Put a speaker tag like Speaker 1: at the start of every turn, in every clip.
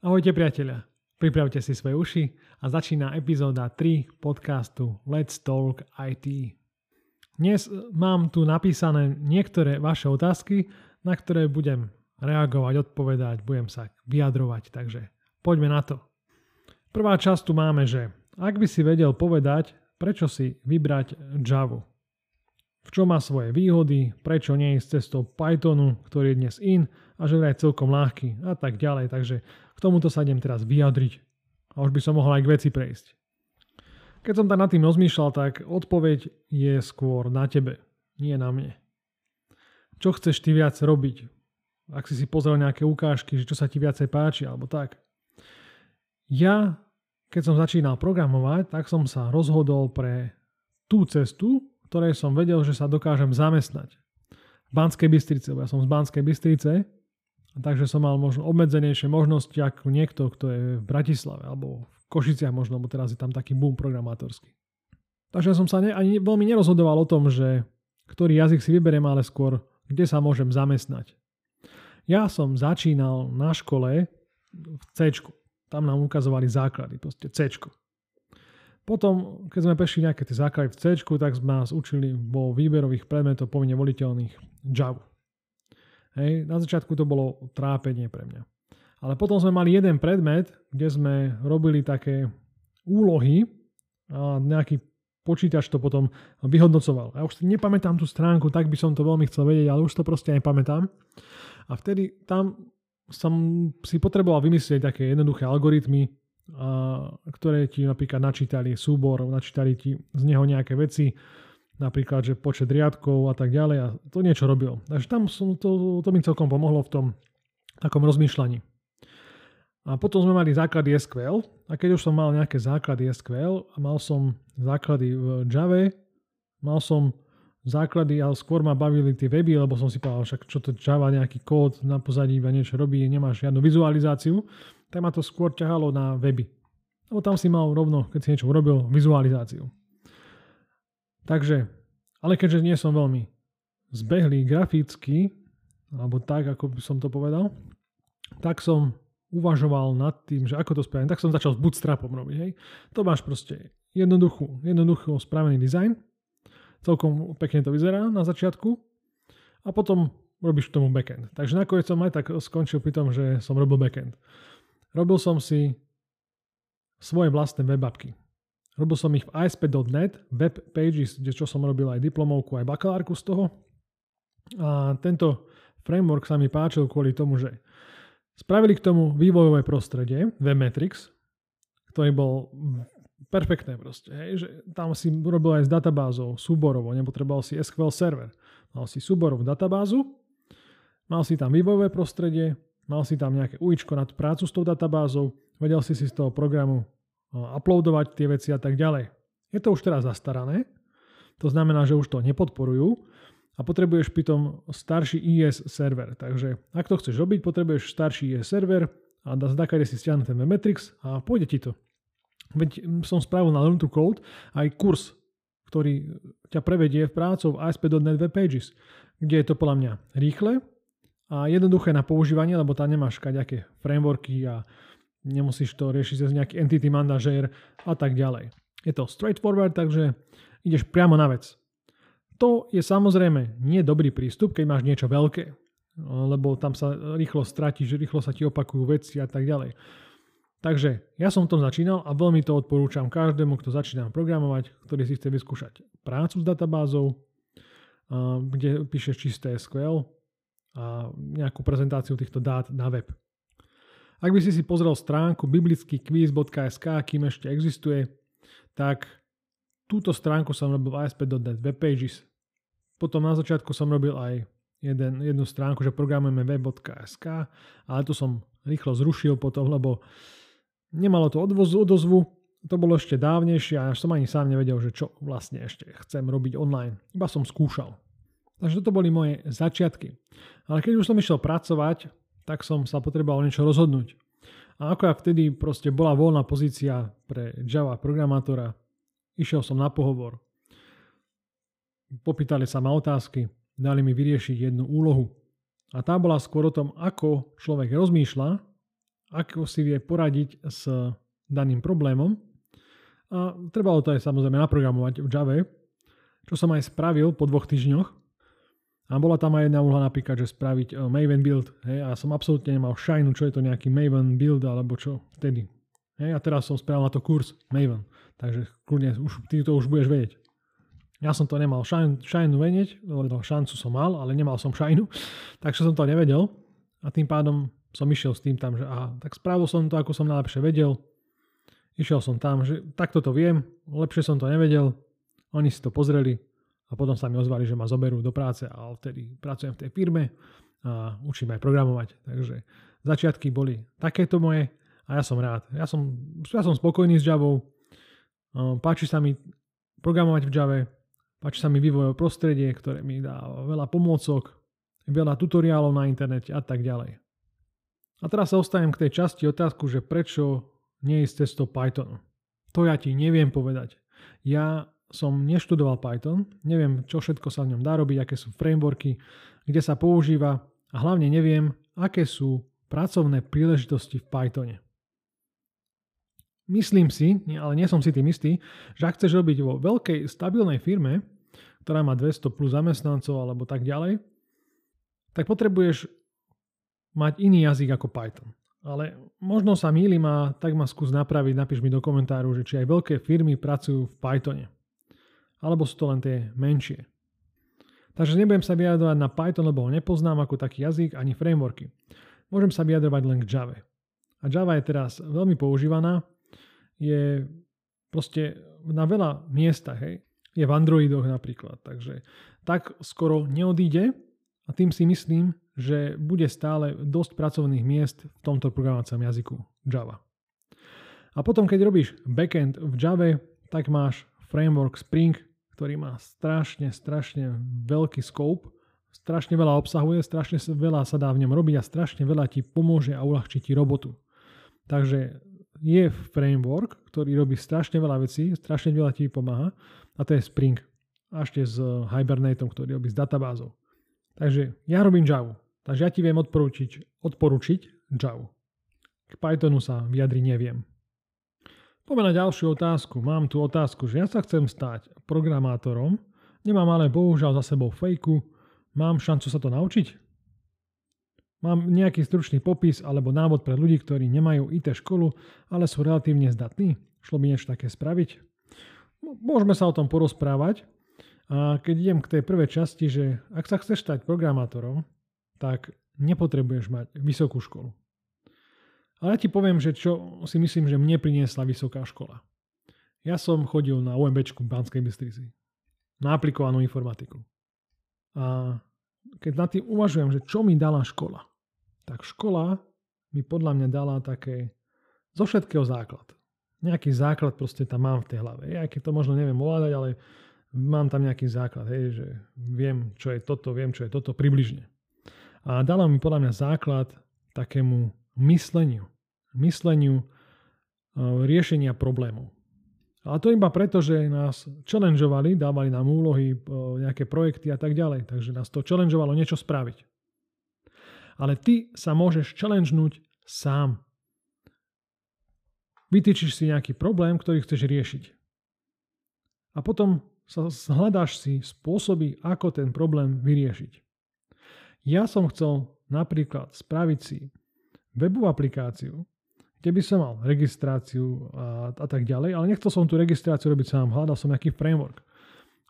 Speaker 1: Ahojte priatelia, pripravte si svoje uši a začína epizóda 3 podcastu Let's Talk IT. Dnes mám tu napísané niektoré vaše otázky, na ktoré budem reagovať, odpovedať, budem sa vyjadrovať, takže poďme na to. Prvá časť tu máme, že ak by si vedel povedať, prečo si vybrať Java. V čom má svoje výhody, prečo nie ísť cestou Pythonu, ktorý je dnes in a že je celkom ľahký a tak ďalej. Takže k tomuto sa idem teraz vyjadriť a už by som mohol aj k veci prejsť. Keď som tak nad tým rozmýšľal, tak odpoveď je skôr na tebe, nie na mne. Čo chceš ty viac robiť? Ak si si pozrel nejaké ukážky, že čo sa ti viacej páči, alebo tak. Ja, keď som začínal programovať, tak som sa rozhodol pre tú cestu, ktorej som vedel, že sa dokážem zamestnať. V Banskej Bystrice, ja som z Banskej Bystrice Takže som mal možno obmedzenejšie možnosti ako niekto, kto je v Bratislave alebo v Košiciach možno, lebo teraz je tam taký boom programátorský. Takže som sa ne, ani veľmi nerozhodoval o tom, že ktorý jazyk si vyberiem, ale skôr, kde sa môžem zamestnať. Ja som začínal na škole v C. Tam nám ukazovali základy, proste C. Potom, keď sme prešli nejaké tie základy v C, tak sme nás učili vo výberových predmetov povinne voliteľných Java. Hej, na začiatku to bolo trápenie pre mňa. Ale potom sme mali jeden predmet, kde sme robili také úlohy a nejaký počítač to potom vyhodnocoval. Ja už si nepamätám tú stránku, tak by som to veľmi chcel vedieť, ale už to proste nepamätám. A vtedy tam som si potreboval vymyslieť také jednoduché algoritmy, ktoré ti napríklad načítali súbor, načítali ti z neho nejaké veci, napríklad, že počet riadkov a tak ďalej a to niečo robil. Takže tam som, to, to mi celkom pomohlo v tom takom rozmýšľaní. A potom sme mali základy SQL a keď už som mal nejaké základy SQL mal som základy v Java, mal som základy, ale skôr ma bavili tie weby, lebo som si povedal, však čo to Java, nejaký kód na pozadí iba niečo robí, nemáš žiadnu vizualizáciu, tak ma to skôr ťahalo na weby. Lebo tam si mal rovno, keď si niečo urobil, vizualizáciu. Takže, ale keďže nie som veľmi zbehlý graficky, alebo tak, ako by som to povedal, tak som uvažoval nad tým, že ako to spravím. Tak som začal s bootstrapom robiť. Hej. To máš proste jednoduchú, jednoducho spravený dizajn. Celkom pekne to vyzerá na začiatku. A potom robíš k tomu backend. Takže nakoniec som aj tak skončil pri tom, že som robil backend. Robil som si svoje vlastné web. Robil som ich v ASP.NET, web pages, kde čo som robil aj diplomovku, aj bakalárku z toho. A tento framework sa mi páčil kvôli tomu, že spravili k tomu vývojové prostredie, Webmetrics, ktorý bol perfektné proste. Hej, že tam si robil aj s databázou súborovo, nepotreboval si SQL server. Mal si súborovú databázu, mal si tam vývojové prostredie, mal si tam nejaké ujičko na tú prácu s tou databázou, vedel si si z toho programu uploadovať tie veci a tak ďalej. Je to už teraz zastarané, to znamená, že už to nepodporujú a potrebuješ pritom starší IS server. Takže ak to chceš robiť, potrebuješ starší IS server a sa si stiahnuť ten Metrix a pôjde ti to. Veď som spravil na Learn to Code aj kurz, ktorý ťa prevedie v prácu v ASP.NET Web Pages, kde je to podľa mňa rýchle a jednoduché na používanie, lebo tam nemáš kaďaké frameworky a Nemusíš to riešiť cez nejaký entity manažér a tak ďalej. Je to straightforward, takže ideš priamo na vec. To je samozrejme nie dobrý prístup, keď máš niečo veľké, lebo tam sa rýchlo stratíš, rýchlo sa ti opakujú veci a tak ďalej. Takže ja som v tom začínal a veľmi to odporúčam každému, kto začína programovať, ktorý si chce vyskúšať prácu s databázou, kde píšeš čisté SQL a nejakú prezentáciu týchto dát na web. Ak by si si pozrel stránku biblickýquiz.sk, kým ešte existuje, tak túto stránku som robil ASP.NET Webpages. Potom na začiatku som robil aj jeden, jednu stránku, že programujeme web.sk, ale to som rýchlo zrušil potom, lebo nemalo to odvozu, odozvu, to bolo ešte dávnejšie a až som ani sám nevedel, že čo vlastne ešte chcem robiť online. Iba som skúšal. Takže toto boli moje začiatky. Ale keď už som išiel pracovať, tak som sa potreboval niečo rozhodnúť. A ako ja vtedy proste bola voľná pozícia pre Java programátora, išiel som na pohovor. Popýtali sa ma otázky, dali mi vyriešiť jednu úlohu. A tá bola skôr o tom, ako človek rozmýšľa ako si vie poradiť s daným problémom. A trebalo to aj samozrejme naprogramovať v Java, čo som aj spravil po dvoch týždňoch. A bola tam aj jedna úloha napríklad, že spraviť uh, Maven build. Hej, a som absolútne nemal shine, čo je to nejaký Maven build alebo čo vtedy. Hej, a teraz som spravil na to kurz Maven. Takže kľudne už, ty to už budeš vedieť. Ja som to nemal shine, shine vedieť, lebo šancu som mal, ale nemal som shine, takže som to nevedel. A tým pádom som išiel s tým tam, že aha, tak spravil som to, ako som najlepšie vedel. Išiel som tam, že takto to viem, lepšie som to nevedel. Oni si to pozreli, a potom sa mi ozvali, že ma zoberú do práce a vtedy pracujem v tej firme a učím aj programovať. Takže začiatky boli takéto moje a ja som rád. Ja som, ja som spokojný s Javou. Páči sa mi programovať v Jave, páči sa mi vývojové prostredie, ktoré mi dá veľa pomôcok, veľa tutoriálov na internete a tak ďalej. A teraz sa ostanem k tej časti otázku, že prečo nie ísť cestou Pythonu. To ja ti neviem povedať. Ja som neštudoval Python, neviem, čo všetko sa v ňom dá robiť, aké sú frameworky, kde sa používa a hlavne neviem, aké sú pracovné príležitosti v Pythone. Myslím si, ale nie som si tým istý, že ak chceš robiť vo veľkej stabilnej firme, ktorá má 200 plus zamestnancov alebo tak ďalej, tak potrebuješ mať iný jazyk ako Python. Ale možno sa mýlim a tak ma skús napraviť, napíš mi do komentáru, že či aj veľké firmy pracujú v Pythone alebo sú to len tie menšie. Takže nebudem sa vyjadrovať na Python, lebo ho nepoznám ako taký jazyk ani frameworky. Môžem sa vyjadrovať len k Java. A Java je teraz veľmi používaná, je proste na veľa miestach, hej. Je v Androidoch napríklad, takže tak skoro neodíde a tým si myslím, že bude stále dosť pracovných miest v tomto programovacom jazyku Java. A potom, keď robíš backend v Java, tak máš framework Spring, ktorý má strašne, strašne veľký scope, strašne veľa obsahuje, strašne veľa sa dá v ňom robiť a strašne veľa ti pomôže a uľahčí ti robotu. Takže je framework, ktorý robí strašne veľa vecí, strašne veľa ti pomáha a to je Spring. A ešte s Hibernateom, ktorý robí s databázou. Takže ja robím Java. Takže ja ti viem odporučiť, odporučiť Java. K Pythonu sa vyjadri neviem. Poďme na ďalšiu otázku. Mám tu otázku, že ja sa chcem stať programátorom, nemám ale bohužiaľ za sebou fejku, mám šancu sa to naučiť? Mám nejaký stručný popis alebo návod pre ľudí, ktorí nemajú IT školu, ale sú relatívne zdatní? Šlo by niečo také spraviť? Môžeme sa o tom porozprávať. A keď idem k tej prvej časti, že ak sa chceš stať programátorom, tak nepotrebuješ mať vysokú školu. Ale ja ti poviem, že čo si myslím, že mne priniesla vysoká škola. Ja som chodil na UMB v Banskej Bystrici. Na aplikovanú informatiku. A keď nad tým uvažujem, že čo mi dala škola, tak škola mi podľa mňa dala také zo všetkého základ. Nejaký základ proste tam mám v tej hlave. Ja keď to možno neviem ovládať, ale mám tam nejaký základ, hej, že viem, čo je toto, viem, čo je toto približne. A dala mi podľa mňa základ takému mysleniu. Mysleniu e, riešenia problémov. Ale to iba preto, že nás challengeovali, dávali nám úlohy, e, nejaké projekty a tak ďalej. Takže nás to challengeovalo niečo spraviť. Ale ty sa môžeš challengenúť sám. Vytýčiš si nejaký problém, ktorý chceš riešiť. A potom sa hľadáš si spôsoby, ako ten problém vyriešiť. Ja som chcel napríklad spraviť si webovú aplikáciu, kde by som mal registráciu a, a tak ďalej, ale nechcel som tú registráciu robiť sám, hľadal som nejaký framework.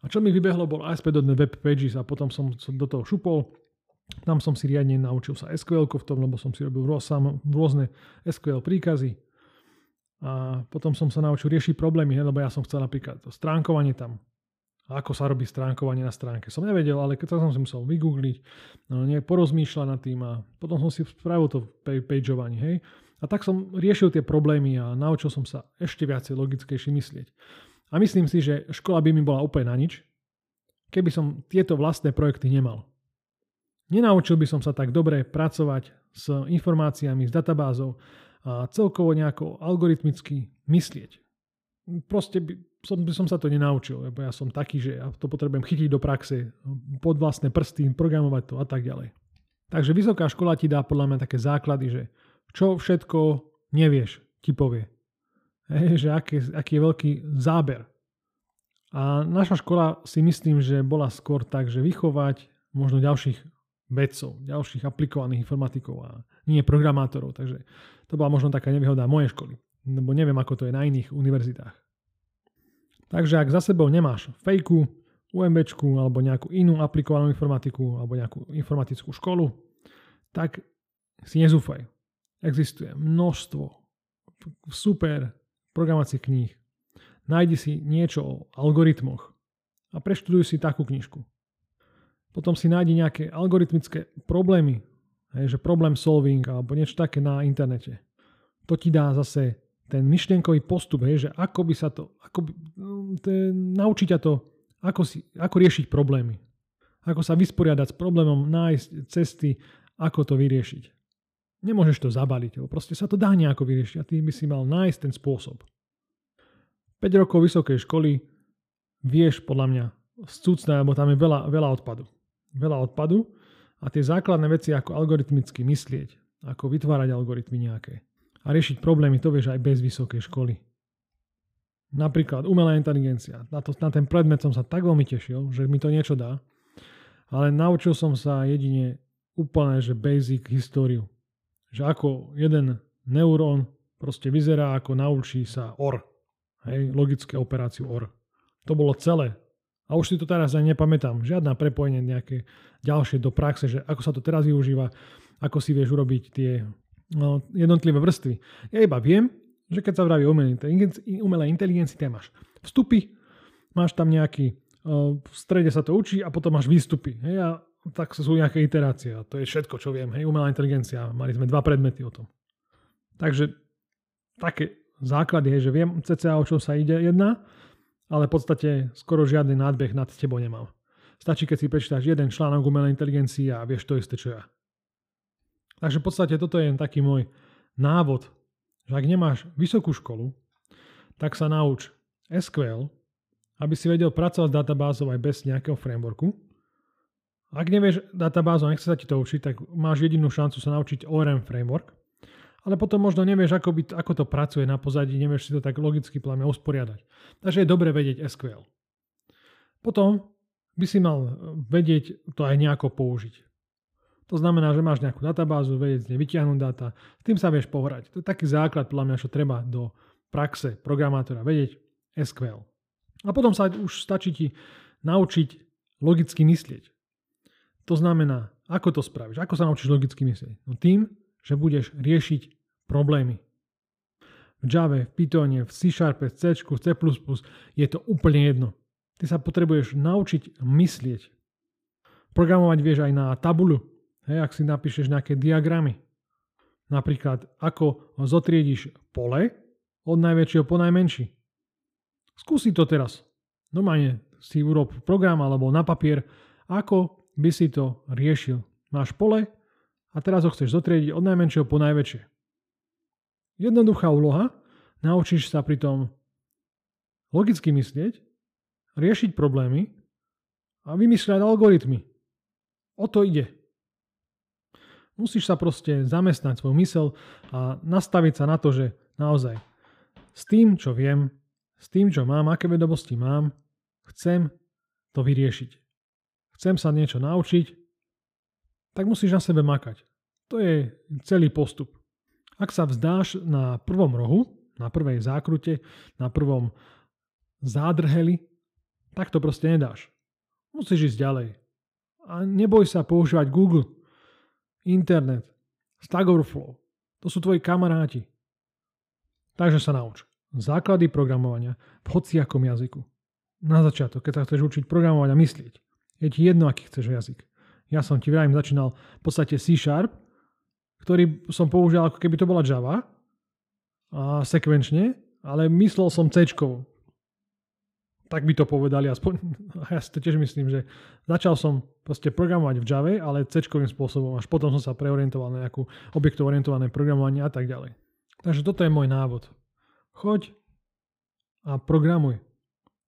Speaker 1: A čo mi vybehlo bol ASP.NET Web Pages a potom som do toho šupol. Tam som si riadne naučil sa SQL v tom, lebo som si robil rôzne SQL príkazy. A potom som sa naučil riešiť problémy, lebo ja som chcel napríklad to stránkovanie tam ako sa robí stránkovanie na stránke. Som nevedel, ale keď som si musel vygoogliť, no, nie, porozmýšľať nad tým a potom som si spravil to pageovanie, hej. A tak som riešil tie problémy a naučil som sa ešte viacej logickejšie myslieť. A myslím si, že škola by mi bola úplne na nič, keby som tieto vlastné projekty nemal. Nenaučil by som sa tak dobre pracovať s informáciami, s databázou a celkovo nejako algoritmicky myslieť. Proste by, som, by som sa to nenaučil, lebo ja som taký, že ja to potrebujem chytiť do praxe, pod vlastné prsty, programovať to a tak ďalej. Takže vysoká škola ti dá podľa mňa také základy, že čo všetko nevieš, ti povie. Hej, že aký, aký je veľký záber. A naša škola si myslím, že bola skôr tak, že vychovať možno ďalších vedcov, ďalších aplikovaných informatikov a nie programátorov. Takže to bola možno taká nevýhoda mojej školy, lebo neviem, ako to je na iných univerzitách. Takže ak za sebou nemáš fejku, UMB alebo nejakú inú aplikovanú informatiku alebo nejakú informatickú školu, tak si nezúfaj. Existuje množstvo super programovacích kníh. Nájdi si niečo o algoritmoch a preštuduj si takú knižku. Potom si nájdi nejaké algoritmické problémy, hej, že problem solving alebo niečo také na internete. To ti dá zase ten myšlienkový postup, hej, že ako by sa to, ako by, no, te, naučiť ťa to, ako, si, ako riešiť problémy. Ako sa vysporiadať s problémom, nájsť cesty, ako to vyriešiť. Nemôžeš to zabaliť, proste sa to dá nejako vyriešiť a ty by si mal nájsť ten spôsob. 5 rokov vysokej školy vieš podľa mňa scúcnať, lebo tam je veľa, veľa odpadu. Veľa odpadu a tie základné veci ako algoritmicky myslieť, ako vytvárať algoritmy nejaké a riešiť problémy, to vieš aj bez vysokej školy. Napríklad umelá inteligencia. Na, to, na ten predmet som sa tak veľmi tešil, že mi to niečo dá, ale naučil som sa jedine úplne, že basic históriu. Že ako jeden neurón proste vyzerá, ako naučí sa OR. Hej, logické operáciu OR. To bolo celé. A už si to teraz aj nepamätám. Žiadna prepojenie nejaké ďalšie do praxe, že ako sa to teraz využíva, ako si vieš urobiť tie jednotlivé vrstvy. Ja iba viem, že keď sa vraví umelej inteligencii, máš vstupy, máš tam nejaký, v strede sa to učí a potom máš výstupy. Hej, a tak sú nejaké iterácie. A to je všetko, čo viem. Hej, umelá inteligencia. Mali sme dva predmety o tom. Takže také základ je, že viem cca o čom sa ide jedna, ale v podstate skoro žiadny nádbeh nad tebou nemám. Stačí, keď si prečítaš jeden článok umelej inteligencii a vieš to isté, čo ja. Takže v podstate toto je taký môj návod, že ak nemáš vysokú školu, tak sa nauč SQL, aby si vedel pracovať s databázou aj bez nejakého frameworku. Ak nevieš databázu a nechce sa ti to učiť, tak máš jedinú šancu sa naučiť ORM framework ale potom možno nevieš, ako, by, ako to pracuje na pozadí, nevieš si to tak logicky pláme usporiadať. Takže je dobre vedieť SQL. Potom by si mal vedieť to aj nejako použiť. To znamená, že máš nejakú databázu, vedieť z nej vytiahnuť dáta, s tým sa vieš pohrať. To je taký základ, podľa mňa, čo treba do praxe programátora vedieť SQL. A potom sa už stačí ti naučiť logicky myslieť. To znamená, ako to spravíš, ako sa naučíš logicky myslieť? No tým, že budeš riešiť problémy. V Java, v Pythone, v C Sharp, v C, v C++ je to úplne jedno. Ty sa potrebuješ naučiť myslieť. Programovať vieš aj na tabulu, hej, ak si napíšeš nejaké diagramy. Napríklad, ako zotriediš pole od najväčšieho po najmenší. Skúsi to teraz. Normálne si urob program alebo na papier, ako by si to riešil. Máš pole, a teraz ho chceš zotriediť od najmenšieho po najväčšie. Jednoduchá úloha, naučíš sa pritom logicky myslieť, riešiť problémy a vymýšľať algoritmy. O to ide. Musíš sa proste zamestnať svoj mysel a nastaviť sa na to, že naozaj s tým, čo viem, s tým, čo mám, aké vedomosti mám, chcem to vyriešiť. Chcem sa niečo naučiť tak musíš na sebe makať. To je celý postup. Ak sa vzdáš na prvom rohu, na prvej zákrute, na prvom zádrheli, tak to proste nedáš. Musíš ísť ďalej. A neboj sa používať Google, internet, Stack Overflow. To sú tvoji kamaráti. Takže sa nauč. Základy programovania v hociakom jazyku. Na začiatok, keď sa chceš učiť programovať a myslieť. Je ti jedno, aký chceš jazyk. Ja som ti vrajím začínal v podstate C Sharp, ktorý som použil ako keby to bola Java a sekvenčne, ale myslel som C. Tak by to povedali aspoň. Ja si to tiež myslím, že začal som proste programovať v Java, ale C spôsobom, až potom som sa preorientoval na nejakú orientované programovanie a tak ďalej. Takže toto je môj návod. Choď a programuj.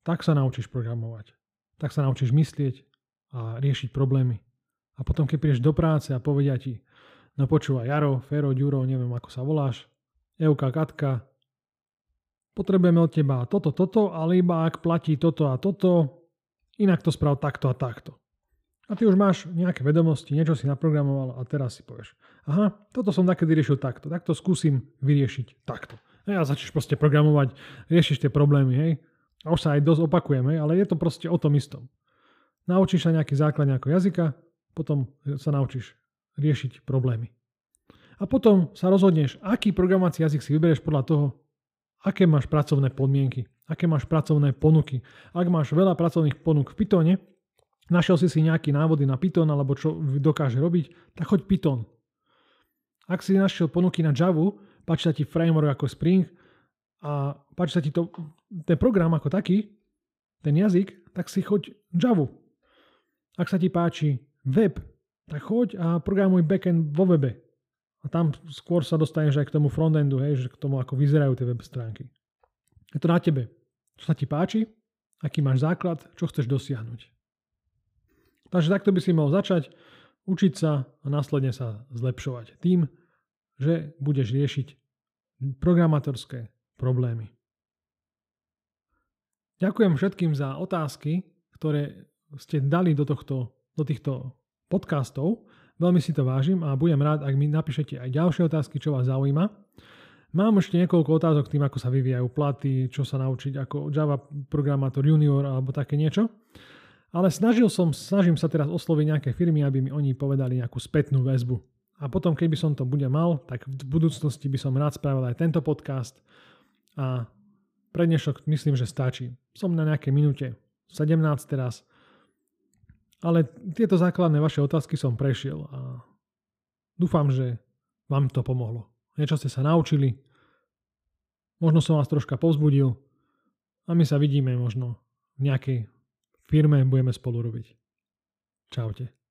Speaker 1: Tak sa naučíš programovať. Tak sa naučíš myslieť a riešiť problémy. A potom, keď prídeš do práce a povedia ti, No počúvaj, Jaro, Fero, Ďuro, neviem ako sa voláš, Euka, Katka, potrebujeme od teba toto, toto, ale iba ak platí toto a toto, inak to sprav takto a takto. A ty už máš nejaké vedomosti, niečo si naprogramoval a teraz si povieš, aha, toto som takedy riešil takto, tak to skúsim vyriešiť takto. A začneš proste programovať, riešiš tie problémy, hej. A už sa aj dosť opakujem, hej, ale je to proste o tom istom. Naučíš sa nejaký základ nejakého jazyka, potom sa naučíš riešiť problémy. A potom sa rozhodneš, aký programovací jazyk si vyberieš podľa toho, aké máš pracovné podmienky, aké máš pracovné ponuky. Ak máš veľa pracovných ponúk v Pythone, našiel si si nejaké návody na Python alebo čo dokáže robiť, tak choď Python. Ak si našiel ponuky na Java, páči sa ti framework ako Spring a páči sa ti to, ten program ako taký, ten jazyk, tak si choď Java. Ak sa ti páči web, tak choď a programuj backend vo webe. A tam skôr sa dostaneš aj k tomu frontendu, hej, že k tomu, ako vyzerajú tie web stránky. Je to na tebe. Čo sa ti páči, aký máš základ, čo chceš dosiahnuť. Takže takto by si mal začať, učiť sa a následne sa zlepšovať tým, že budeš riešiť programátorské problémy. Ďakujem všetkým za otázky, ktoré ste dali do, tohto, do týchto podcastov. Veľmi si to vážim a budem rád, ak mi napíšete aj ďalšie otázky, čo vás zaujíma. Mám ešte niekoľko otázok tým, ako sa vyvíjajú platy, čo sa naučiť ako Java programátor junior alebo také niečo. Ale snažil som, snažím sa teraz osloviť nejaké firmy, aby mi oni povedali nejakú spätnú väzbu. A potom, keď by som to bude mal, tak v budúcnosti by som rád spravil aj tento podcast. A pre dnešok myslím, že stačí. Som na nejakej minúte 17 teraz. Ale tieto základné vaše otázky som prešiel a dúfam, že vám to pomohlo. Niečo ste sa naučili, možno som vás troška povzbudil a my sa vidíme možno v nejakej firme, budeme spolu robiť. Čaute.